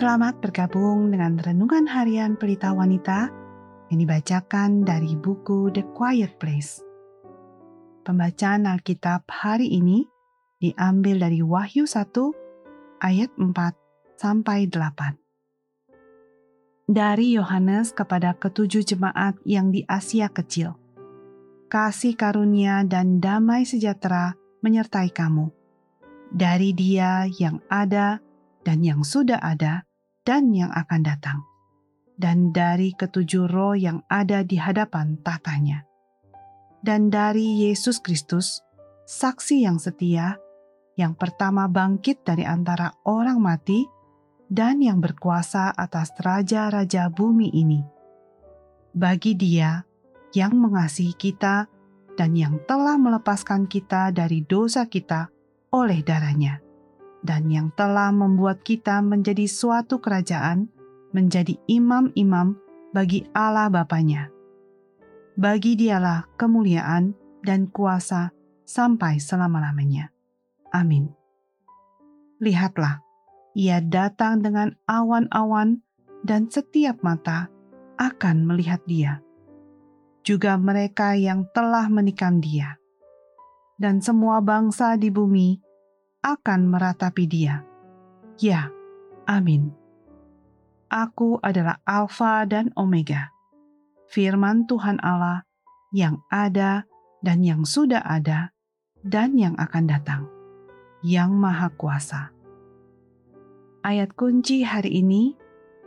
Selamat bergabung dengan Renungan Harian Pelita Wanita yang dibacakan dari buku The Quiet Place. Pembacaan Alkitab hari ini diambil dari Wahyu 1 ayat 4 sampai 8. Dari Yohanes kepada ketujuh jemaat yang di Asia Kecil. Kasih karunia dan damai sejahtera menyertai kamu. Dari dia yang ada, dan yang sudah ada, dan yang akan datang, dan dari ketujuh roh yang ada di hadapan tatanya, dan dari Yesus Kristus, saksi yang setia, yang pertama bangkit dari antara orang mati, dan yang berkuasa atas raja-raja bumi ini. Bagi Dia yang mengasihi kita dan yang telah melepaskan kita dari dosa kita oleh darahnya dan yang telah membuat kita menjadi suatu kerajaan, menjadi imam-imam bagi Allah Bapaknya. Bagi dialah kemuliaan dan kuasa sampai selama-lamanya. Amin. Lihatlah, ia datang dengan awan-awan dan setiap mata akan melihat dia. Juga mereka yang telah menikam dia. Dan semua bangsa di bumi akan meratapi dia. Ya, amin. Aku adalah Alfa dan Omega, firman Tuhan Allah yang ada dan yang sudah ada dan yang akan datang, yang Maha Kuasa. Ayat kunci hari ini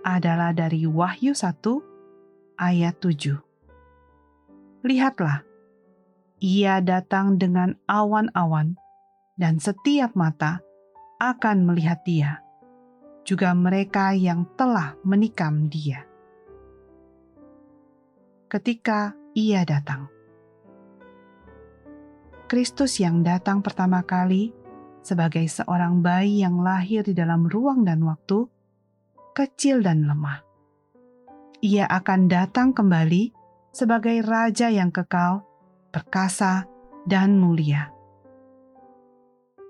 adalah dari Wahyu 1 ayat 7. Lihatlah, ia datang dengan awan-awan dan setiap mata akan melihat Dia, juga mereka yang telah menikam Dia. Ketika Ia datang, Kristus yang datang pertama kali sebagai seorang bayi yang lahir di dalam ruang dan waktu, kecil dan lemah. Ia akan datang kembali sebagai raja yang kekal, perkasa, dan mulia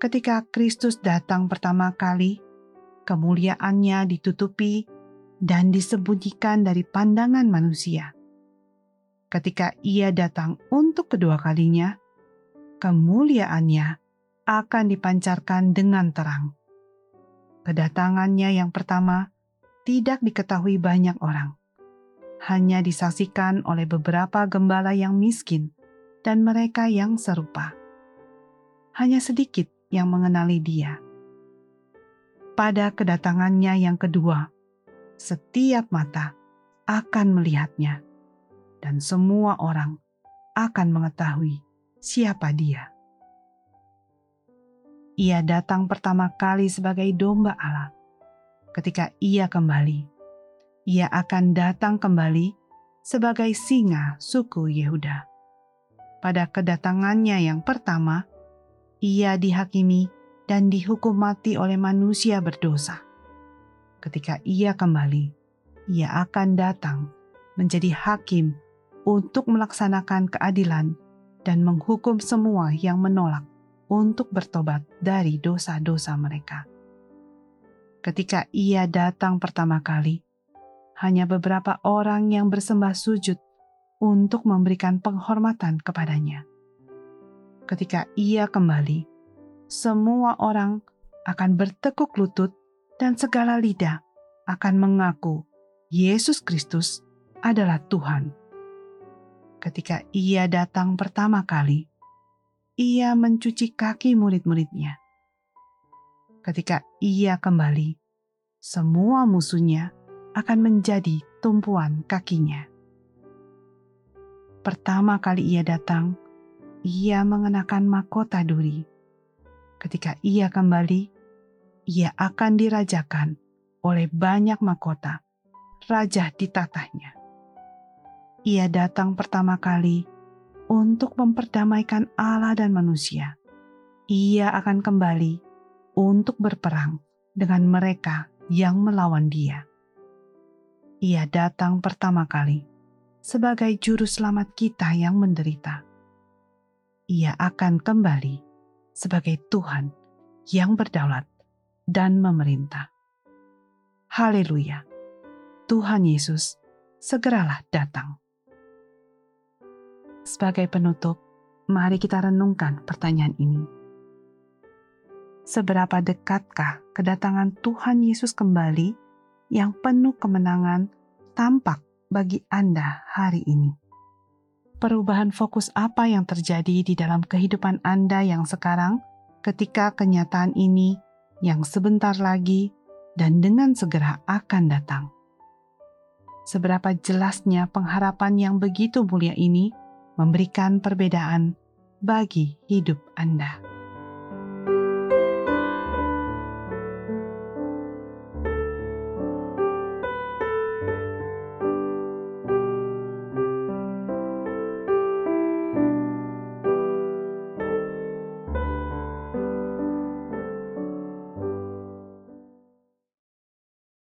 ketika Kristus datang pertama kali, kemuliaannya ditutupi dan disembunyikan dari pandangan manusia. Ketika ia datang untuk kedua kalinya, kemuliaannya akan dipancarkan dengan terang. Kedatangannya yang pertama tidak diketahui banyak orang, hanya disaksikan oleh beberapa gembala yang miskin dan mereka yang serupa. Hanya sedikit yang mengenali Dia. Pada kedatangannya yang kedua, setiap mata akan melihatnya, dan semua orang akan mengetahui siapa Dia. Ia datang pertama kali sebagai domba Allah. Ketika Ia kembali, Ia akan datang kembali sebagai singa suku Yehuda. Pada kedatangannya yang pertama, ia dihakimi dan dihukum mati oleh manusia berdosa. Ketika ia kembali, ia akan datang menjadi hakim untuk melaksanakan keadilan dan menghukum semua yang menolak untuk bertobat dari dosa-dosa mereka. Ketika ia datang pertama kali, hanya beberapa orang yang bersembah sujud untuk memberikan penghormatan kepadanya ketika ia kembali, semua orang akan bertekuk lutut dan segala lidah akan mengaku Yesus Kristus adalah Tuhan. Ketika ia datang pertama kali, ia mencuci kaki murid-muridnya. Ketika ia kembali, semua musuhnya akan menjadi tumpuan kakinya. Pertama kali ia datang, ia mengenakan mahkota duri. Ketika ia kembali, ia akan dirajakan oleh banyak mahkota, raja ditatahnya. Ia datang pertama kali untuk memperdamaikan Allah dan manusia. Ia akan kembali untuk berperang dengan mereka yang melawan dia. Ia datang pertama kali sebagai juru selamat kita yang menderita ia akan kembali sebagai Tuhan yang berdaulat dan memerintah. Haleluya! Tuhan Yesus, segeralah datang. Sebagai penutup, mari kita renungkan pertanyaan ini. Seberapa dekatkah kedatangan Tuhan Yesus kembali yang penuh kemenangan tampak bagi Anda hari ini? Perubahan fokus apa yang terjadi di dalam kehidupan Anda yang sekarang ketika kenyataan ini yang sebentar lagi dan dengan segera akan datang? Seberapa jelasnya pengharapan yang begitu mulia ini memberikan perbedaan bagi hidup Anda?